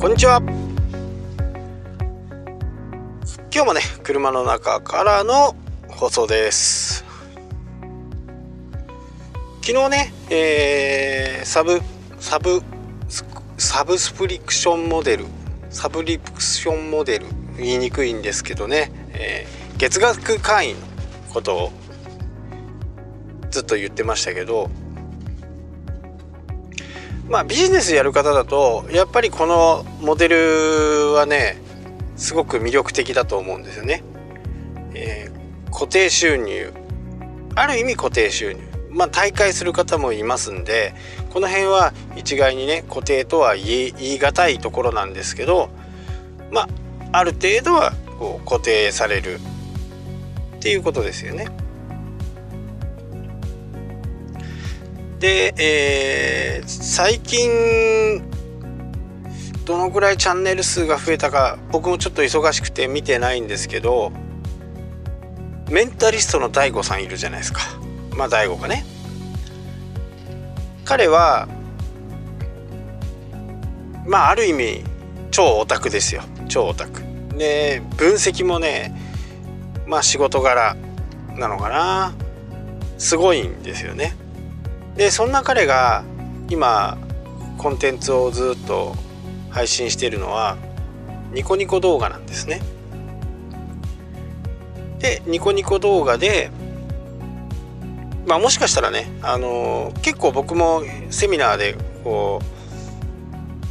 こんにちは。今日もね車の中からの放送です。昨日ね、えー、サブサブサブスプリクションモデルサブリプクションモデル言いにくいんですけどね、えー、月額会員のことをずっと言ってましたけどまあビジネスやる方だとやっぱりこのモデルはねすごく魅力的だと思うんですよね。えー、固定収入ある意味固定収入まあ大会する方もいますんでこの辺は一概にね固定とは言い言い難いところなんですけどまあある程度はこう固定されるっていうことですよね。で、えー、最近どのぐらいチャンネル数が増えたか僕もちょっと忙しくて見てないんですけどメンタリストの DAIGO さんいるじゃないですか。まあ DAIGO がね。彼はまあある意味超オタクですよ。超オタク。で分析もねまあ仕事柄なのかな。すごいんですよね。でそんな彼が今コンテンツをずっと配信しているのはニコニコ動画なんですね。でニコニコ動画でまあもしかしたらね、あのー、結構僕もセミナーでこ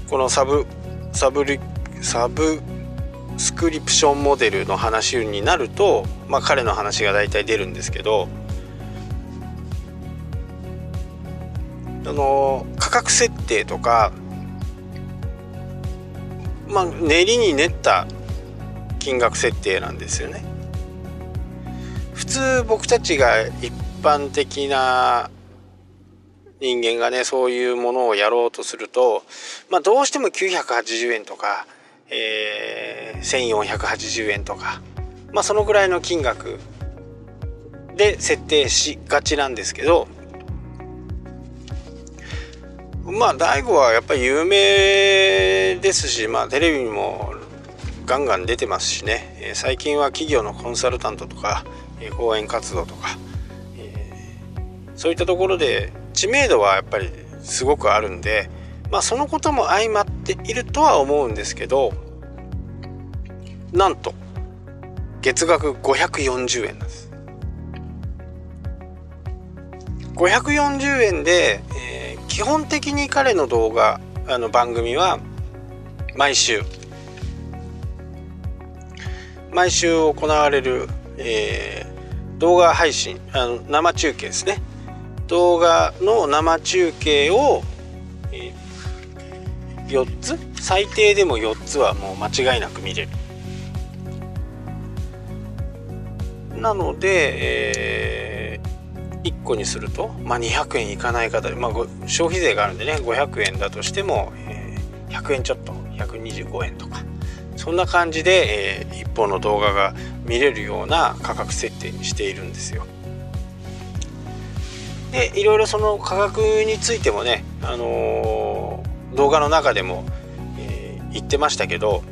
うこのサブサブリサブスクリプションモデルの話になると、まあ、彼の話が大体出るんですけどあの価格設定とかまあ練りに練った金額設定なんですよね。普通僕たちが一般的な人間がねそういうものをやろうとすると、まあ、どうしても980円とか、えー、1480円とか、まあ、そのぐらいの金額で設定しがちなんですけどまあ大悟はやっぱり有名ですし、まあ、テレビにもガンガン出てますしね、え最近は企業のコンサルタントとか、え講演活動とか、えそういったところで知名度はやっぱりすごくあるんで、まあ、そのことも相まっているとは思うんですけどなんと月額540円なんです。540円で、え基本的に彼の動画あの番組は毎週毎週行われる、えー、動画配信あの生中継ですね。動画の生中継を、えー、4つ最低でも4つはもう間違いなく見れる。なので、えー1個にすると、まあ、200円いかない方で、まあ、消費税があるんでね500円だとしても、えー、100円ちょっと125円とかそんな感じで、えー、1本の動画が見れるような価格設定にしているんですよ。でいろいろその価格についてもね、あのー、動画の中でも、えー、言ってましたけど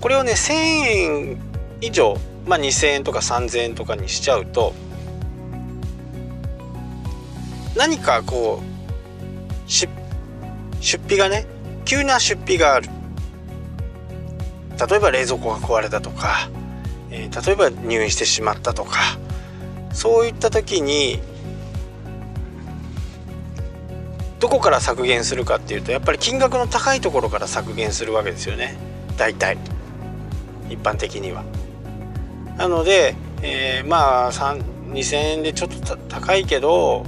これをね1000円以上、まあ、2000円とか3000円とかにしちゃうと何かこう出費がね急な出費がある。例えば冷蔵庫が壊れたとか、えー、例えば入院してしまったとかそういった時にどこから削減するかっていうとやっぱり金額の高いところから削減するわけですよね。大体。一般的には。なので、えー、まあ2,000円でちょっと高いけど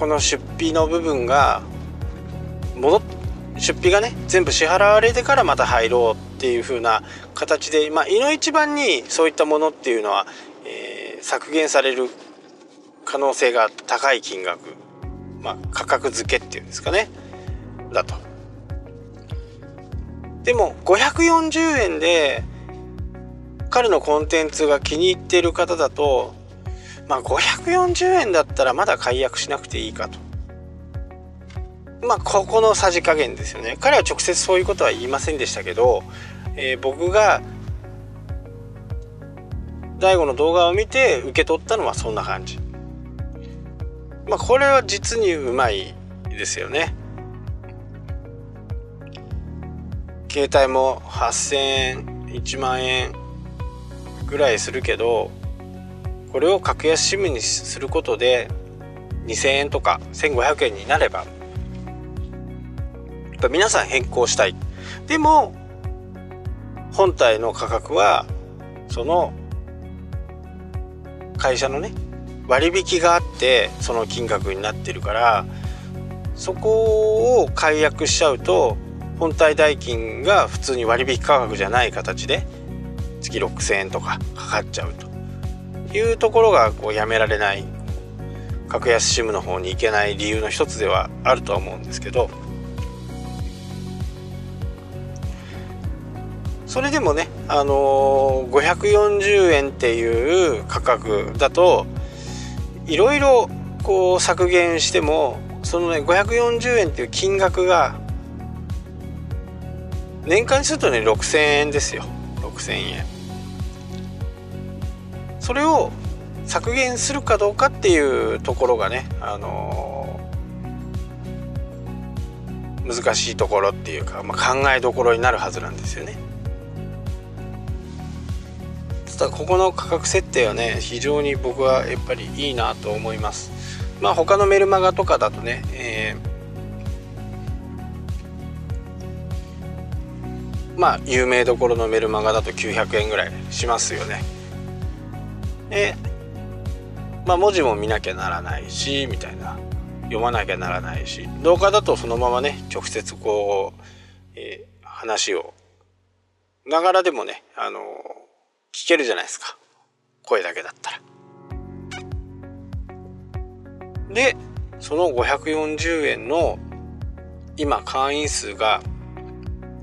この出費の部分が戻出費がね全部支払われてからまた入ろうっていう風な形で、まあ、いの一番にそういったものっていうのは、えー、削減される可能性が高い金額、まあ、価格付けっていうんですかねだと。でも540円で彼のコンテンツが気に入っている方だとまあ540円だったらまだ解約しなくていいかと。まあここのさじ加減ですよね。彼は直接そういうことは言いませんでしたけど、えー、僕が大悟の動画を見て受け取ったのはそんな感じ。まあこれは実にうまいですよね。携帯も8000円1万円ぐらいするけどこれを格安 SIM にすることで2000円とか1500円になればぱ皆さん変更したい。でも本体の価格はその会社のね割引があってその金額になってるからそこを解約しちゃうと本体代金が普通に割引価格じゃない形で月6,000円とかかかっちゃうと。いうところがこうやめられない格安 SIM の方に行けない理由の一つではあるとは思うんですけどそれでもね、あのー、540円っていう価格だといろいろこう削減してもそのね540円っていう金額が年間にするとね6000円ですよ。6000円。それを削減するかどうかっていうところがね、あのー、難しいところっていうか、まあ、考えどころになるはずなんですよね。ただここの価格設定はね非常に僕はやっぱりいいなと思いますまあ他のメルマガとかだとね、えー、まあ有名どころのメルマガだと900円ぐらいしますよねでまあ文字も見なきゃならないしみたいな。読まなきゃならないし。動画だとそのままね直接こう、えー、話を。ながらでもねあの聞けるじゃないですか。声だけだったら。でその540円の今会員数が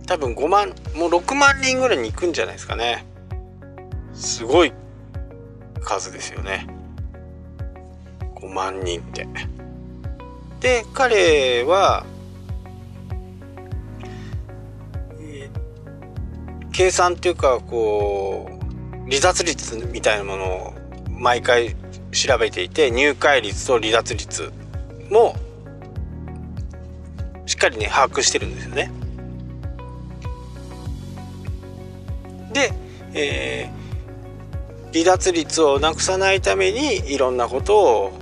多分5万もう6万人ぐらいに行くんじゃないですかね。すごい数ですよね5万人ってで彼は、えー、計算っていうかこう離脱率みたいなものを毎回調べていて入会率と離脱率もしっかりね把握してるんですよね。で、えー、離脱率をなくさないためにいろんなことを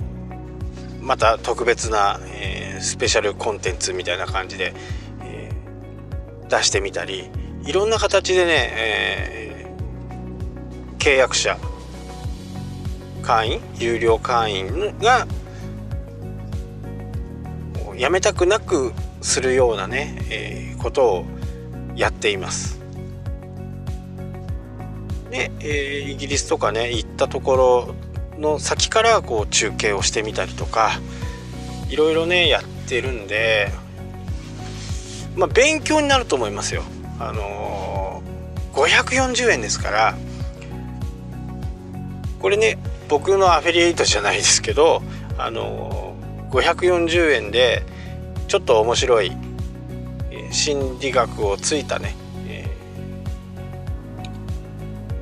また特別な、えー、スペシャルコンテンツみたいな感じで、えー、出してみたりいろんな形でね、え契約者会員有料会員が辞めたくなくするようなね、えー、ことをやっています。で、えー、イギリスとかね行ったところの先からこう中継をしてみたりとかいろいろねやってるんでまあ勉強になると思いますよ。あのー、540円ですからこれね僕のアフィリエイトじゃないですけどあの540円でちょっと面白い心理学をついたね、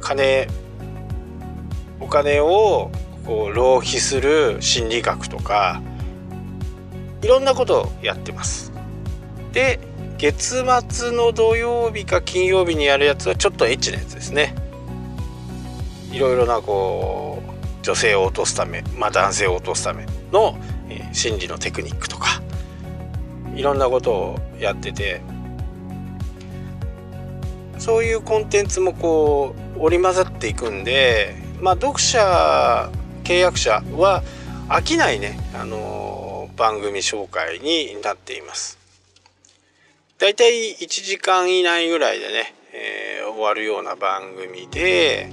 金お金をこう浪費する心理学とかいろんなことをやってます。で月末の土曜日か金曜日にやるやつはちょっとエッチなやつですね。いろいろなこう女性を落とすため、まあ、男性を落とすための、心理のテクニックとかいろんなことをやっててそういうコンテンツもこう織り交ざっていくんでまあ読者契約者は飽きないね、あのー、番組紹介になっています。だいたい1時間以内ぐらいでね、えー、終わるような番組で、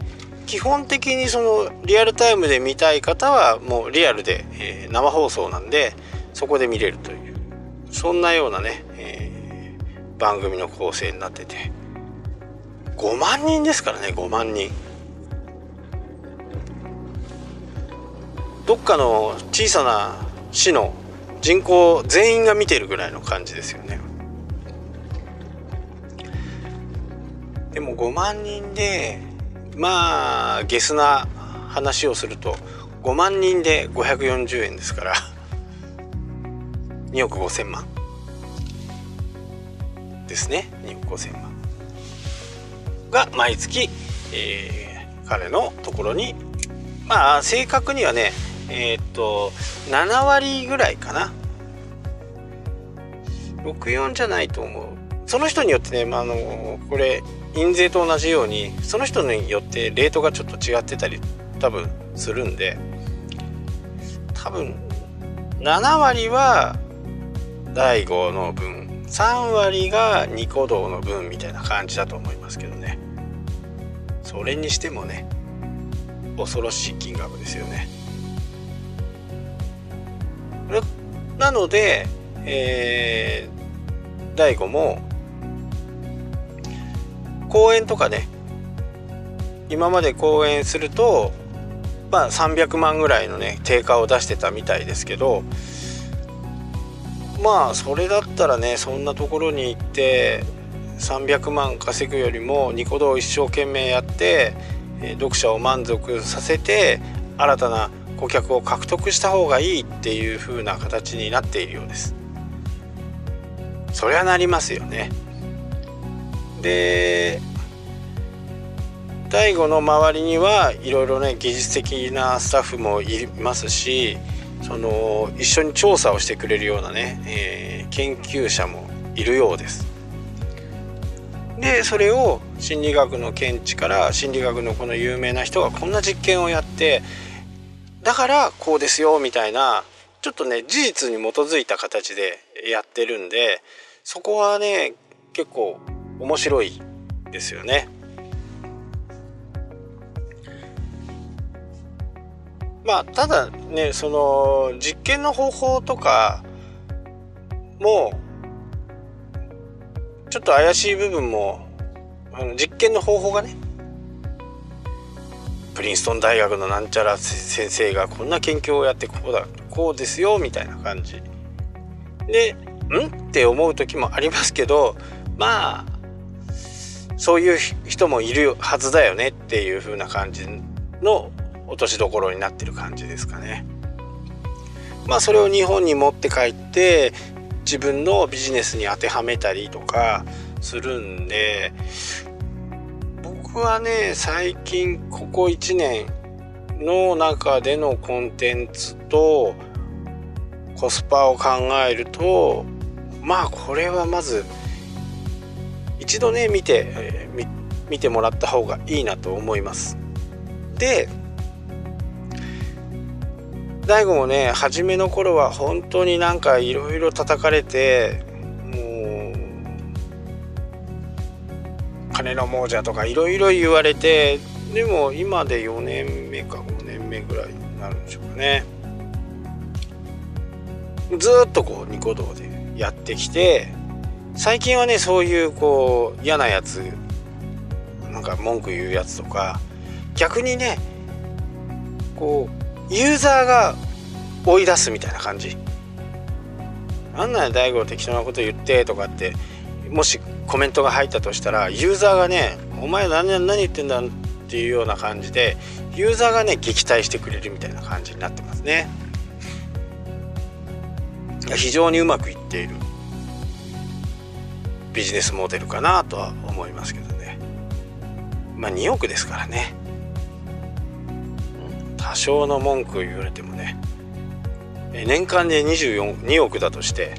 基本的にそのリアルタイムで見たい方はもうリアルで、えー、生放送なんでそこで見れるというそんなようなね、えー、番組の構成になってて5万人ですからね5万人。どっかの小さな市の人口全員が見てるぐらいの感じですよね。でも5万人でまあゲスな話をすると5万人で540円ですから。2億5,000万。ですね。2億5,000万。が毎月、えー、彼のところにまあ正確にはねえー、っと7割ぐらいかな。64じゃないと思う。その人によってね、まあ、あのこれ印税と同じようにその人によってレートがちょっと違ってたり多分するんで多分7割は第5の分3割がニコ動の分みたいな感じだと思いますけどね。それにしてもね恐ろしい金額ですよね。なので、えー、第5も公演とかね今まで公演するとまあ300万ぐらいのね定価を出してたみたいですけどまあそれだったらねそんなところに行って300万稼ぐよりもニコ動を一生懸命やって、読者を満足させて新たな顧客を獲得した方がいいっていう風な形になっているようですそりゃなりますよねで大悟の周りにはいろいろね技術的なスタッフもいますしその一緒に調査をしてくれるようなね、えー、研究者もいるようです。でそれを心理学の見地から心理学のこの有名な人がこんな実験をやってだからこうですよみたいなちょっとね事実に基づいた形でやってるんでそこはね結構面白いですよね。まあただねその実験の方法とかもちょっと怪しい部分もあの実験の方法がねプリンストン大学のなんちゃら先生がこんな研究をやってこうだこうですよみたいな感じでん？って思う時もありますけどまあそういう人もいるはずだよねっていう風な感じの落としどころになってる感じですかね。まあそれを日本に持って帰って自分のビジネスに当てはめたりとかするんで僕はね最近ここ1年の中でのコンテンツとコスパを考えるとまあこれはまず一度ね見て、えー、見てもらった方がいいなと思います。で大悟もね初めの頃は本当になんかいろいろ叩かれてもう金の亡者とかいろいろ言われてでも今で4年目か5年目ぐらいになるんでしょうかね。ずっとこうニコ動でやってきて最近はねそういうこう嫌なやつなんか文句言うやつとか逆にねこうユーザーが追い出すみたいな感じ。なんなん大悟適当なこと言ってとかってもしコメントが入ったとしたらユーザーがねお前何何言ってんだっていうような感じでユーザーがね撃退してくれるみたいな感じになってますね。非常にうまくいっている。ビジネスモデルかなとは思いますけどね。まあ2億ですからね。多少の文句を言われてもね年間で242億だとして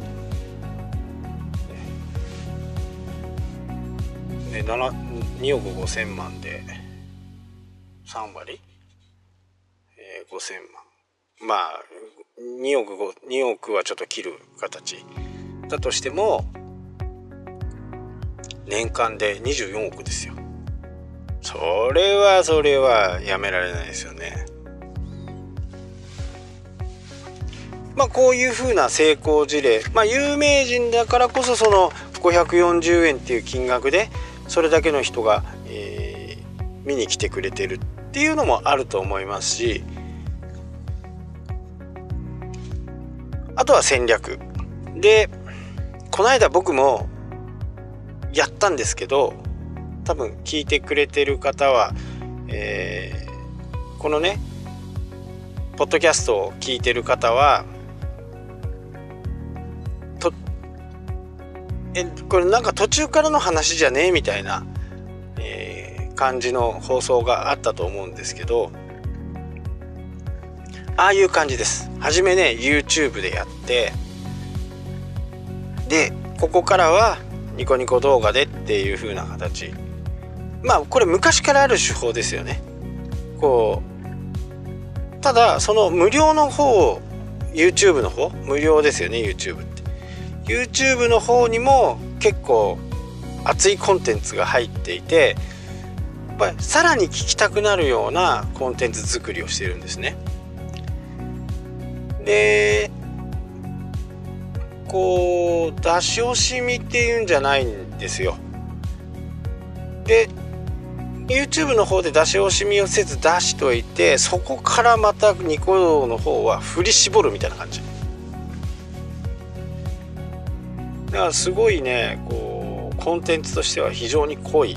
ね2億5,000万で3割、えー、5,000万。まあ2億2億はちょっと切る形だとしても年間で24億ですよ。それはそれはやめられないですよね。まあ、こういうふうな成功事例、まあ、有名人だからこそその540円っていう金額でそれだけの人が、えー、見に来てくれてるっていうのもあると思いますしあとは戦略。でこの間僕もやったんですけど多分聞いてくれてる方は、えー、このねポッドキャストを聞いてる方はえこれなんか途中からの話じゃね？えみたいな、えー、感じの放送があったと思うんですけどああいう感じです。初めね YouTube でやってでここからはニコニコ動画でっていう風な形。まあこれ昔からある手法ですよね。こうただその無料の方を YouTube の方？無料ですよね YouTube って。YouTube の方にも結構熱いコンテンツが入っていてやっぱりさらに聞きたくなるようなコンテンツ作りをしてるんですね。でこう出し惜しみっていうんじゃないんですよ。で YouTube の方で出し惜しみをせず出しといてそこからまたニコ動の方は振り絞るみたいな感じ。だからすごいねこうコンテンツとしては非常に濃い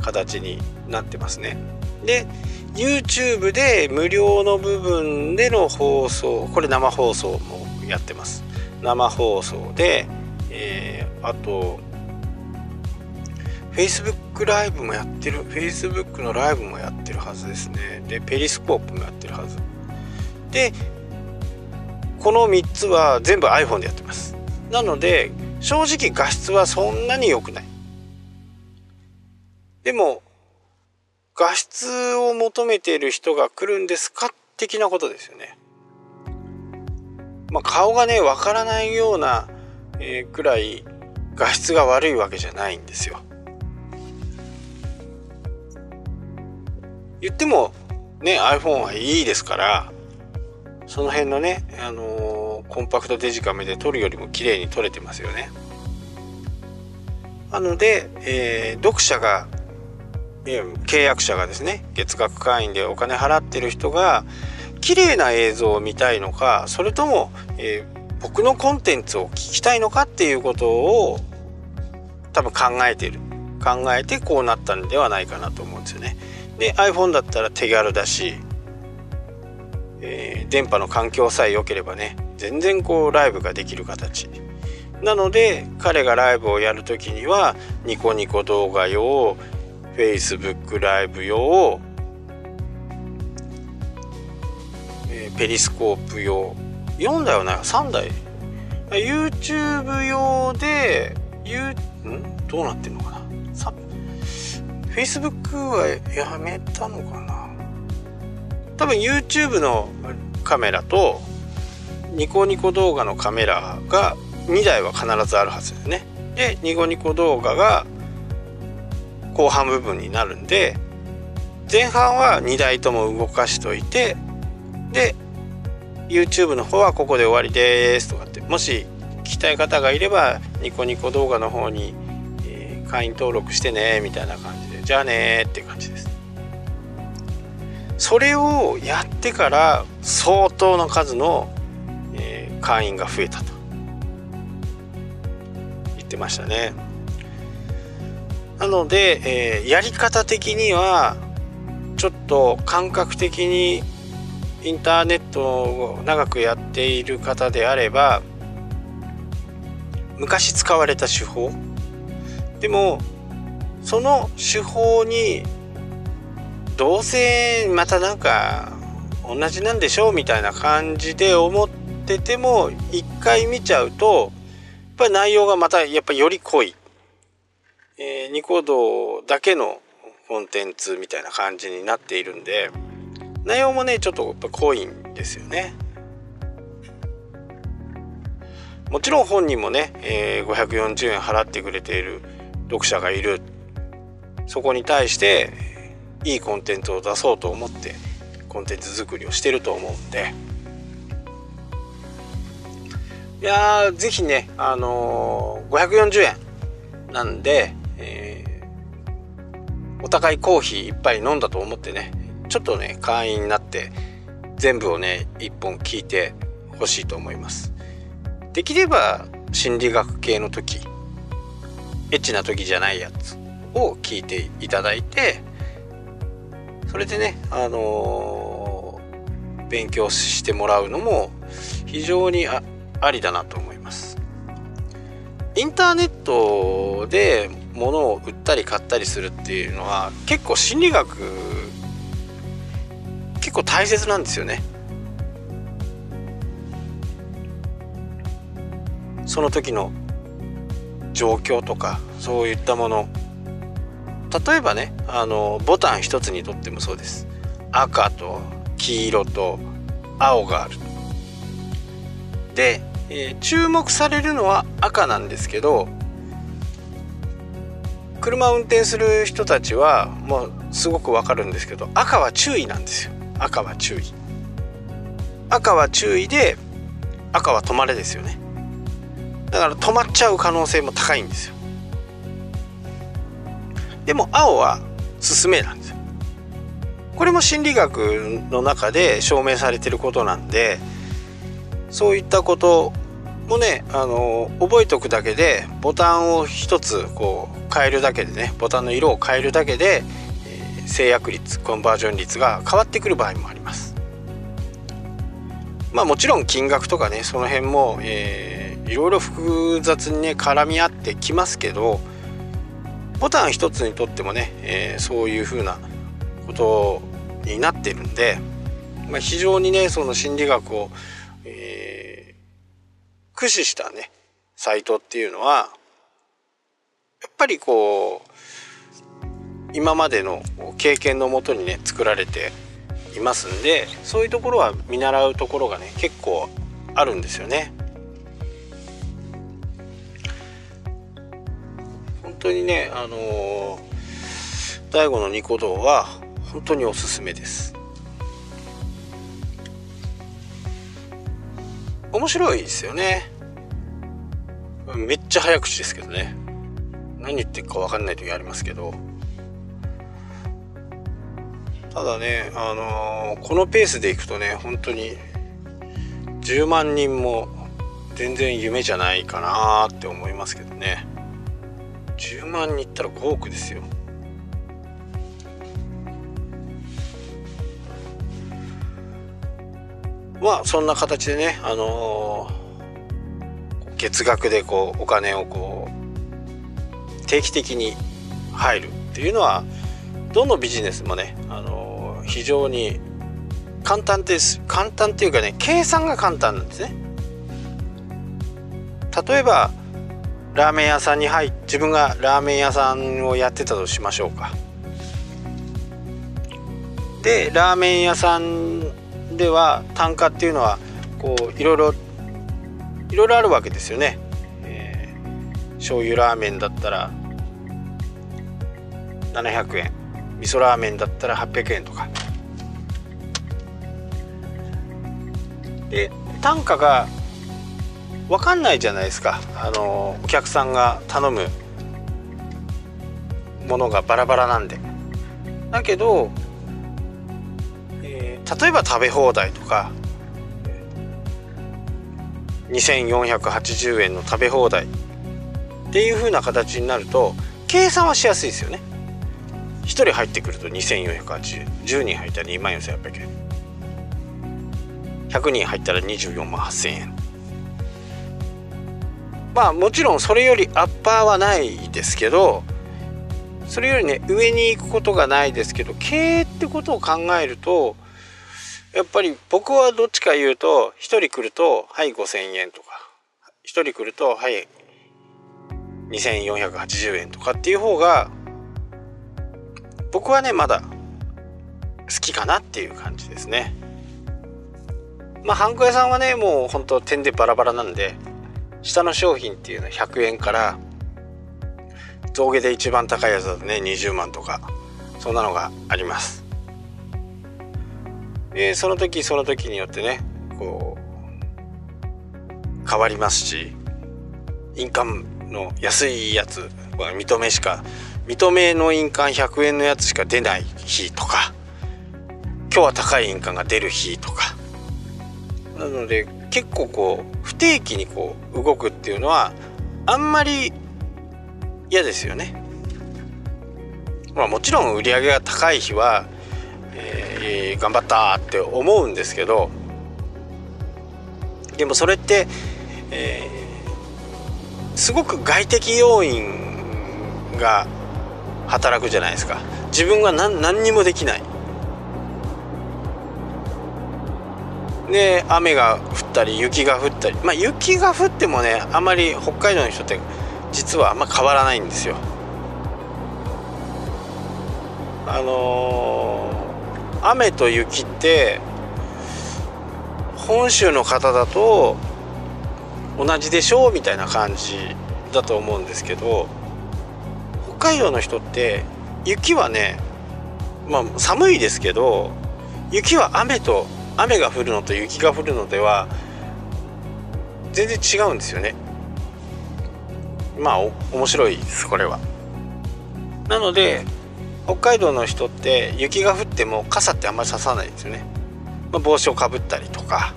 形になってますね。で YouTube で無料の部分での放送これ生放送もやってます。生放送で、えー、あと Facebook ライブもやってる Facebook のライブもやってるはずですね。でペリスコープもやってるはず。でこの3つは全部 iPhone でやってます。なので正直画質はそんなに良くないでも画質を求めている人が来るんですか的なことですよね。まあ、顔がねわからないような、えー、くらい画質が悪いわけじゃないんですよ。言ってもね iPhone はいいですからその辺のね、あのー、コンパクトデジカメで撮るよりも綺麗に撮れてますよね。なので、えー、読者が契約者がですね月額会員でお金払ってる人が綺麗な映像を見たいのかそれとも、えー、僕のコンテンツを聞きたいのかっていうことを多分考えてる考えてこうなったんではないかなと思うんですよね。で iPhone だったら手軽だし、えー、電波の環境さえ良ければね全然こうライブができる形。なので彼がライブをやる時にはニコニコ動画用 Facebook ライブ用、ペリスコープ用。4台はない3台。YouTube 用で U ん？どうなってんのかな？Facebook はやめたのかな？多分 YouTube のカメラとニコニコ動画のカメラが2台は必ずあるはずですね。でニコニコ動画が後半部分になるんで前半は2台とも動かしといてで YouTube の方はここで終わりですとかってもし聞きたい方がいればニコニコ動画の方に、え、会員登録してねみたいな感じでじゃあねって感じです。それをやってから相当の数の、会員が増えたと。言ってましたね。なので、えー、やり方的にはちょっと感覚的にインターネットを長くやっている方であれば昔使われた手法。でもその手法にどうせまたなんか同じなんでしょうみたいな感じで思ってても一回見ちゃうとやっぱり内容がまたやっぱりより濃い。えー、ニコ動だけのコンテンツみたいな感じになっているんで内容もねちょっとやっぱ濃いんですよね。もちろん本人もね、えー、540円払ってくれている読者がいる。そこに対していいコンテンツを出そうと思ってコンテンツ作りをしてると思うんで。いやーぜひねあのー、540円なんでお互いコーヒー一杯飲んだと思ってねちょっとね会員になって全部をね一本聞いてほしいと思います。できれば心理学系の時エッチな時じゃないやつを聞いていただいてそれでねあのー、勉強してもらうのも非常にあありだなと思います。インターネットで物を売ったり買ったりするっていうのは結構心理学結構大切なんですよね。その時の状況とかそういったもの。例えばねあのボタン一つにとってもそうです。赤と黄色と青があるで、えー、注目されるのは赤なんですけど車を運転する人たちはもうすごくわかるんですけど赤は注意なんですよ。赤は注意。赤は注意で赤は止まれですよね。だから止まっちゃう可能性も高いんですよ。でも青は進めなんですよ。これも心理学の中で証明されてることなんでそういったこともねあの覚えておくだけでボタンを一つこう変えるだけでねボタンの色を変えるだけで、えー、制約率コンバージョン率が変わってくる場合もあります。まあもちろん金額とかねその辺も、えー、いろいろ複雑にね絡み合ってきますけどボタン一つにとってもね、えー、そういうふうなことになってるんで、まあ、非常にねその心理学を、駆使したねサイトっていうのはやっぱりこう今までの経験のもとにね作られていますんでそういうところは見習うところがね結構あるんですよね。本当にねあのー、大悟のニコ動は本当におすすめです面白いですよね。めっちゃ早口ですけどね。何言ってるか分かんない時ありますけど。ただねあのー、このペースでいくとね本当に10万人も全然夢じゃないかなって思いますけどね。10万に行ったら5億ですよ。まあそんな形でねあのー、月額でこうお金をこう定期的に入るっていうのはどのビジネスもね、あのー、非常に簡単です。簡単っていうかね計算が簡単なんですね。例えばラーメン屋さんに入って自分がラーメン屋さんをやってたとしましょうか。でラーメン屋さんでは単価っていうのはこういろいろいろいろあるわけですよね、えー、醤油ラーメンだったら700円。味噌ラーメンだったら800円とか。で単価が分かんないじゃないですか。あのお客さんが頼むものがバラバラなんで。だけど、例えば食べ放題とか2480円の食べ放題。っていう風な形になると計算はしやすいですよね。1人入ってくると2480円。10人入ったら2万4800円。100人入ったら24万8000円。まあもちろんそれよりアッパーはないですけどそれよりね上に行くことがないですけど経営ってことを考えるとやっぱり僕はどっちか言うと1人来るとはい5,000円とか1人来るとはい2480円とかっていう方が僕はねまだ好きかなっていう感じですね。まあハンコ屋さんはねもうほんと点でバラバラなんで下の商品っていうのは100円から象牙で一番高いやつだとね20万とかそんなのがありますでその時その時によってねこう変わりますし印鑑の安いやつ認めしか認めの印鑑100円のやつしか出ない日とか今日は高い印鑑が出る日とかなので結構こう不定定期にこう動くっていうのはあんまり嫌ですよね。まあ、もちろん売り上げが高い日は、えー、頑張ったって思うんですけどでもそれって、えー、すごく外的要因が働くじゃないですか。自分は何何にもできない。で雨が降ったり雪が降ったり。まあ雪が降ってもねあんまり北海道の人って実はあんま変わらないんですよ。あの、雨と雪って本州の方だと同じでしょうみたいな感じだと思うんですけど北海道の人って雪はねまあ寒いですけど雪は雨と雨が降るのと雪が降るのでは全然違うんですよね。まあ面白いですこれは。なので北海道の人って雪が降っても傘ってあんまりささないですよね、まあ、帽子をかぶったりとか、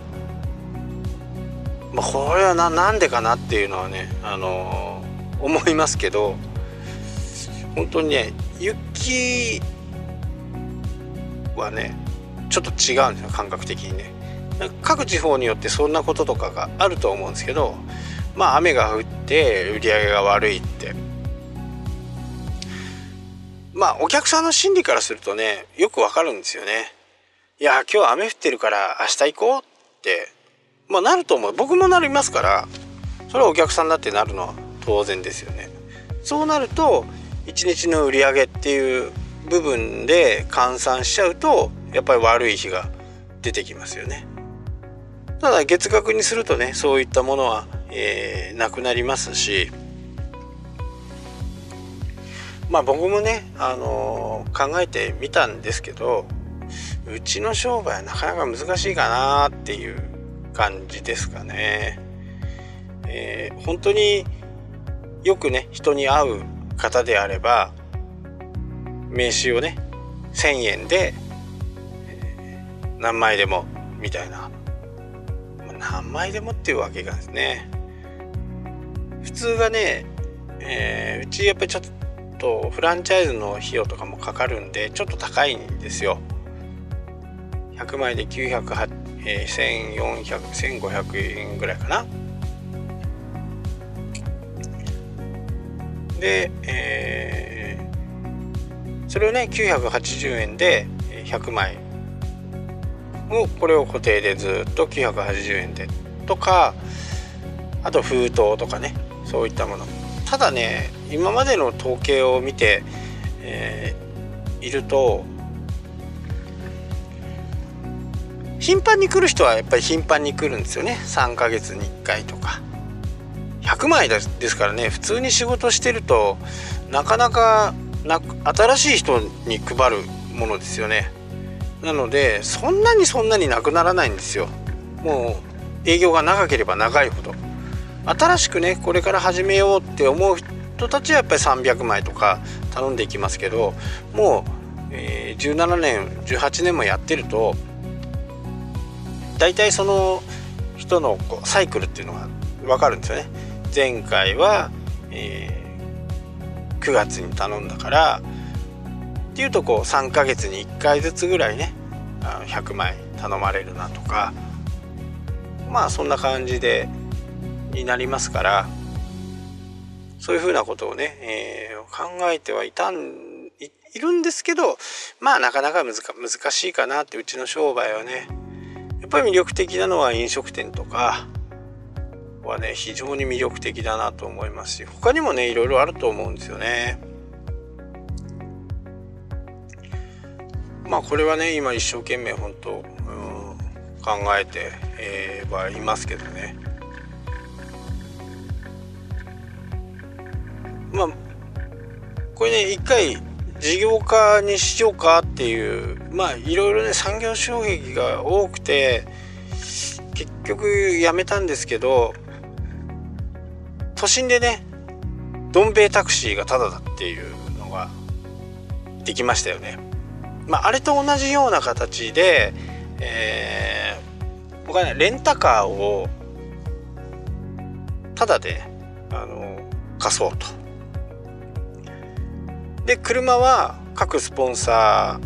まあ、これはなんでかなっていうのはね、あのー、思いますけど本当にね雪はねちょっと違うんですよ感覚的にね。各地方によってそんなこととかがあると思うんですけどまあ雨が降って売り上げが悪いって。まあお客さんの心理からするとねよくわかるんですよね。いや今日雨降ってるから明日行こうって。まあなると思う。僕もなりますからそれはお客さんだってなるのは当然ですよね。そうなると1日の売り上げっていう部分で換算しちゃうとやっぱり悪い日が出てきますよね。ただ月額にするとねそういったものは、えー、なくなりますしまあ僕もね、あのー、考えてみたんですけどうちの商売はなかなか難しいかなっていう感じですかね。えー、本当によくね人に会う方であれば名刺をね1,000円で、えー、何枚でもみたいな何枚でもっていうわけがですね普通がね、えー、うちやっぱりちょっととフランチャイズの費用とかもかかるんでちょっと高いんですよ。100枚で900、えー、14001500円ぐらいかな。で、えー、それをね980円で100枚をこれを固定でずっと980円で。とかあと封筒とかねそういったもの。ただね今までの統計を見て、えー、いると頻繁に来る人はやっぱり頻繁に来るんですよね。3ヶ月に1回とか。100枚ですからね普通に仕事してるとなかなかな新しい人に配るものですよね。なのでそんなにそんなになくならないんですよ。もう営業が長ければ長いほど。新しくねこれから始めようって思う人たちはやっぱり300枚とか頼んでいきますけどもう、えー、17年18年もやってると大体その人のこうサイクルっていうのが分かるんですよね。前回は、えー、9月に頼んだからっていうとこう3ヶ月に1回ずつぐらいね100枚頼まれるなとかまあそんな感じでになりますからそういうふうなことをね、えー、考えてはいたんいるんですけどまあなかなか難難しいかなってうちの商売はねやっぱり魅力的なのは飲食店とかはね非常に魅力的だなと思いますし他にもねいろいろあると思うんですよね。まあこれはね今一生懸命本当、うん、考えて、えー、はいますけどねまあこれね一回事業化にしようかっていうまあいろいろね産業障壁が多くて結局やめたんですけど都心でねどん兵衛タクシーがタダだっていうのができましたよね。まあ、あれと同じような形で、えー、僕はねレンタカーをタダであの貸そうとで車は各スポンサ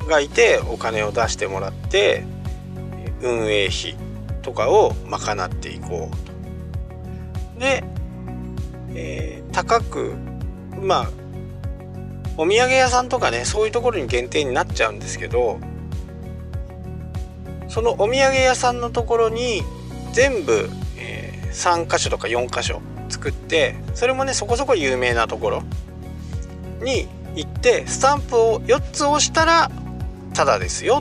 ーがいてお金を出してもらって運営費とかを賄っていこうと。で、えー、高くまあお土産屋さんとかねそういうところに限定になっちゃうんですけどそのお土産屋さんのところに全部、えー、3箇所とか4箇所作ってそれもねそこそこ有名なところ。に行ってスタンプを4つ押したらタダですよ。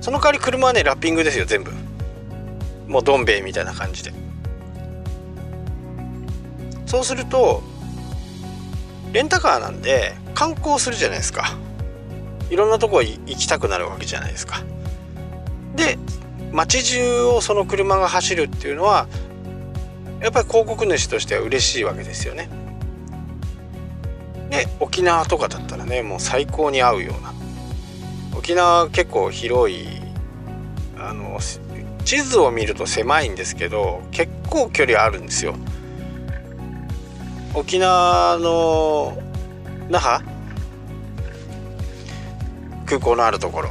その代わり車はねラッピングですよ全部。もうどん兵衛みたいな感じで。そうするとレンタカーなんで観光するじゃないですか。いろんなとこ行きたくなるわけじゃないですか。で街中をその車が走るっていうのはやっぱり広告主としては嬉しいわけですよね。で沖縄とかだったらねもう最高に合うような。沖縄結構広いあの地図を見ると狭いんですけど結構距離あるんですよ。沖縄の那覇？空港のあるところ。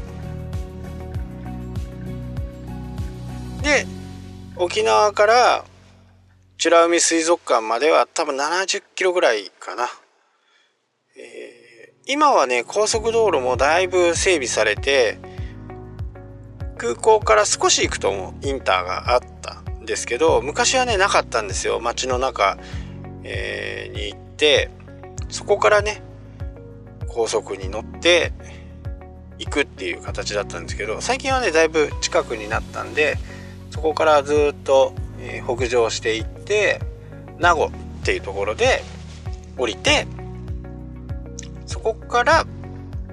で沖縄から美ら海水族館までは多分70キロぐらいかな、え、今はね高速道路もだいぶ整備されて空港から少し行くとインターがあったんですけど昔はねなかったんですよ。街の中、えー、に行ってそこからね高速に乗って行くっていう形だったんですけど最近はねだいぶ近くになったんでそこからずっと、え、北上していって名護っていうところで降りてそこから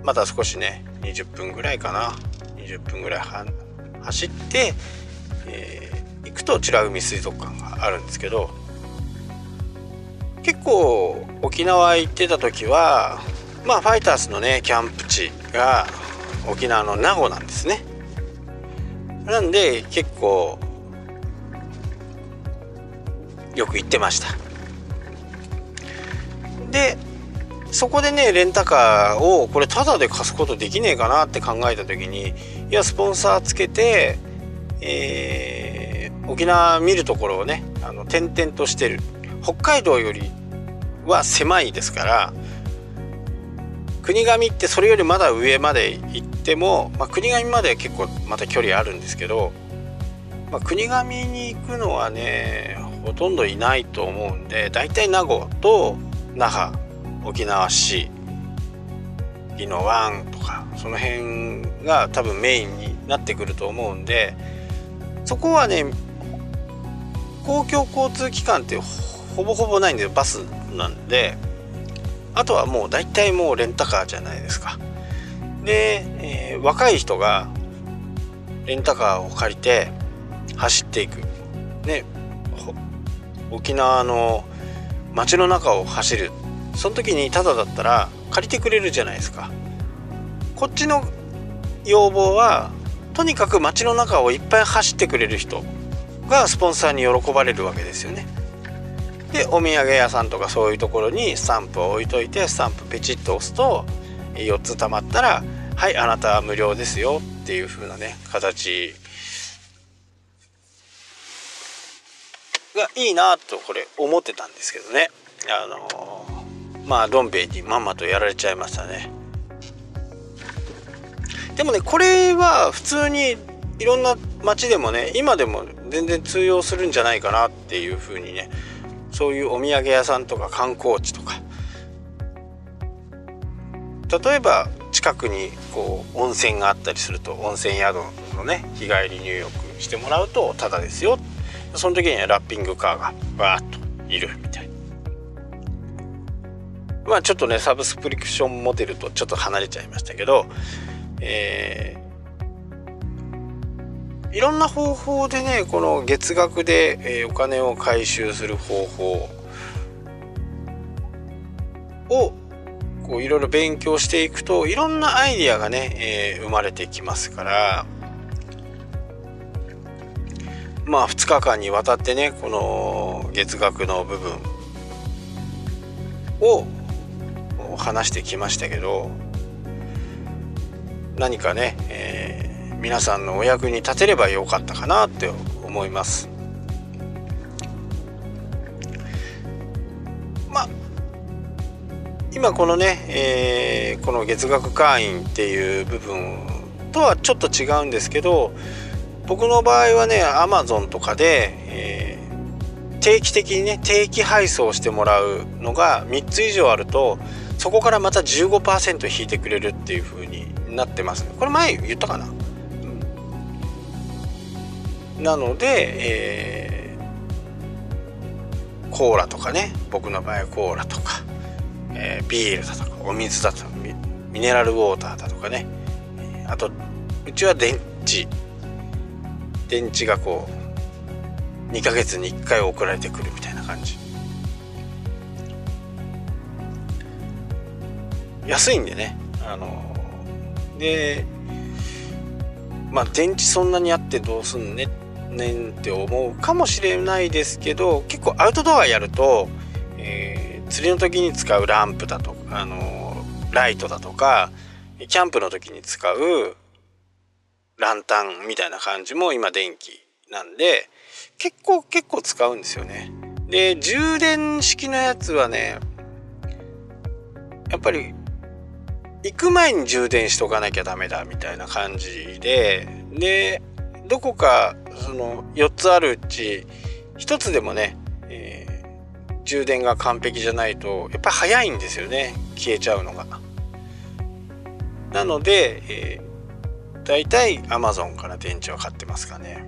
また少しね20分ぐらいかな。20分ぐらい走って、えー、行くと美ら海水族館があるんですけど結構沖縄行ってた時はまあファイターズのねキャンプ地が沖縄の名護なんですね。なんで結構よく行ってました。でそこでねレンタカーをこれタダで貸すことできねえかなって考えた時にいやスポンサーつけて、えー、沖縄見るところをねあの点々としてる。北海道よりは狭いですから国頭ってそれよりまだ上まで行っても、まあ、国頭まで結構また距離あるんですけど、まあ、国頭に行くのはねほとんどいないと思うんで大体名護と那覇沖縄市宜野湾とかその辺が多分メインになってくると思うんでそこはね公共交通機関ってほぼほぼないんでバスなんで。あとはもう大体もうレンタカーじゃないですか。で、えー、若い人がレンタカーを借りて走っていく。ね沖縄の街の中を走るその時にタダだったら借りてくれるじゃないですか。こっちの要望はとにかく街の中をいっぱい走ってくれる人がスポンサーに喜ばれるわけですよね。でお土産屋さんとかそういうところにスタンプを置いといてスタンプペチッと押すと4つ貯まったら「はいあなたは無料ですよ」っていう風なね形がいいなとこれ思ってたんですけどね。あのまあどん兵衛にまんまとやられちゃいましたね。でもねこれは普通にいろんな街でもね今でも全然通用するんじゃないかなっていうふうにねそういうお土産屋さんとか観光地とか。例えば近くにこう温泉があったりすると温泉宿のね日帰り入浴してもらうとタダですよ。その時にはラッピングカーがわーっといるみたいな。まあちょっとねサブスクリプションモデルとちょっと離れちゃいましたけどえー、いろんな方法でねこの月額で、えお金を回収する方法をこういろいろ勉強していくといろんなアイディアがね、えー、生まれてきますからまあ2日間にわたってねこの月額の部分を話してきましたけど何かね、えー、皆さんのお役に立てればよかったかなって思います。まあ今このね、えー、この月額会員っていう部分とはちょっと違うんですけど僕の場合はね Amazon とかで、えー、定期的にね定期配送してもらうのが3つ以上あるとそこからまた15%引いてくれるっていう風になってます、これ前言ったかな、うん、なので、えー、コーラとかね僕の場合はコーラとか、えー、ビールだとかお水だとかミネラルウォーターだとかね。あとうちは電池。電池がこう2ヶ月に1回送られてくるみたいな感じ。安いんでね。あのでまあ電池そんなにあってどうすんねねんって思うかもしれないですけど結構アウトドアやると、えー、釣りの時に使うランプだとかあのライトだとかキャンプの時に使うランタンみたいな感じも今電気なんで結構結構使うんですよね。で充電式のやつはねやっぱり行く前に充電しとかなきゃダメだみたいな感じででどこかその4つあるうち1つでもね、えー、充電が完璧じゃないとやっぱり早いんですよね消えちゃうのが。なので、え大体 Amazon から電池は買ってますかね。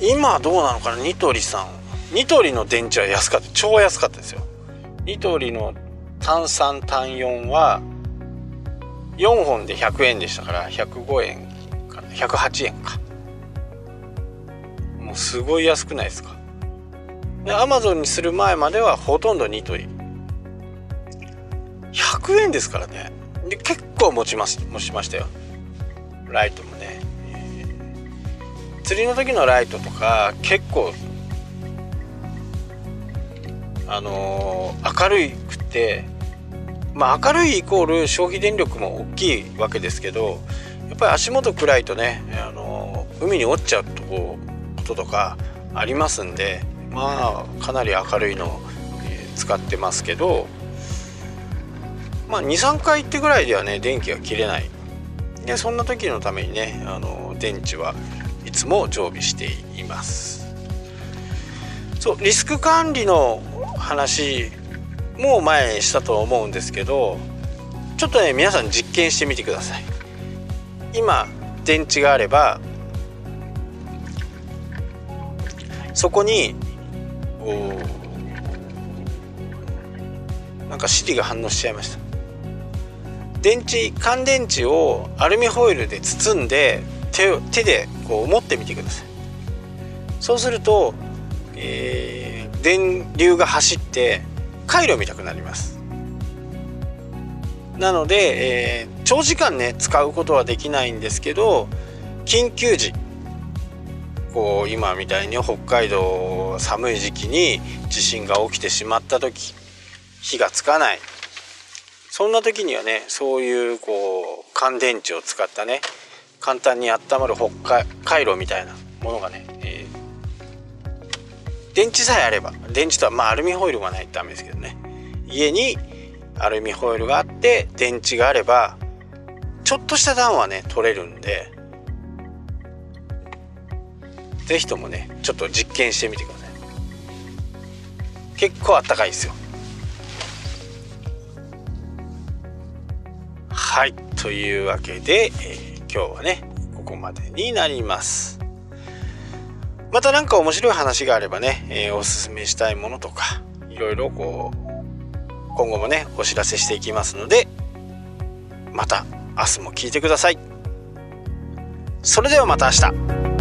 今どうなのかなニトリさん。ニトリの電池は安かった。超安かったですよ。ニトリの単3単4は4本で100円でしたから105円かな108円か。もうすごい安くないですか？で Amazon にする前まではほとんどニトリ100円ですからね。で結構持ちます持ちましたよ。ライトもね、えー、釣りの時のライトとか結構あのー、明るくてまあ明るいイコール消費電力も大きいわけですけどやっぱり足元暗いとね、あの、海に落ちちゃうとこととかありますんでまあかなり明るいのを使ってますけどまあ、23回行ってぐらいではね電気が切れない。でそんな時のためにねあの電池はいつも常備しています。そうリスク管理の話もう前したと思うんですけどちょっとね皆さん実験してみてください。今電池があればそこになんか Siri が反応しちゃいました。電池乾電池をアルミホイルで包んで手手でこう持ってみてください。そうすると、えー、電流が走って回路見たくなります。なので、えー、長時間ね使うことはできないんですけど緊急時こう今みたいに北海道寒い時期に地震が起きてしまった時火がつかない。そんな時にはねそういうこう乾電池を使ったね簡単に温まる北海道みたいなものがね、電池さえあれば電池とはまあアルミホイルがないとダメですけどね。家にアルミホイルがあって電池があればちょっとした暖はね取れるんで是非ともねちょっと実験してみてください。結構あったかいですよ。はい。というわけで、えー、今日はねここまでになります。また何か面白い話があればね、えー、おすすめしたいものとかいろいろこう今後もねお知らせしていきますのでまた明日も聞いてください。それではまた明日。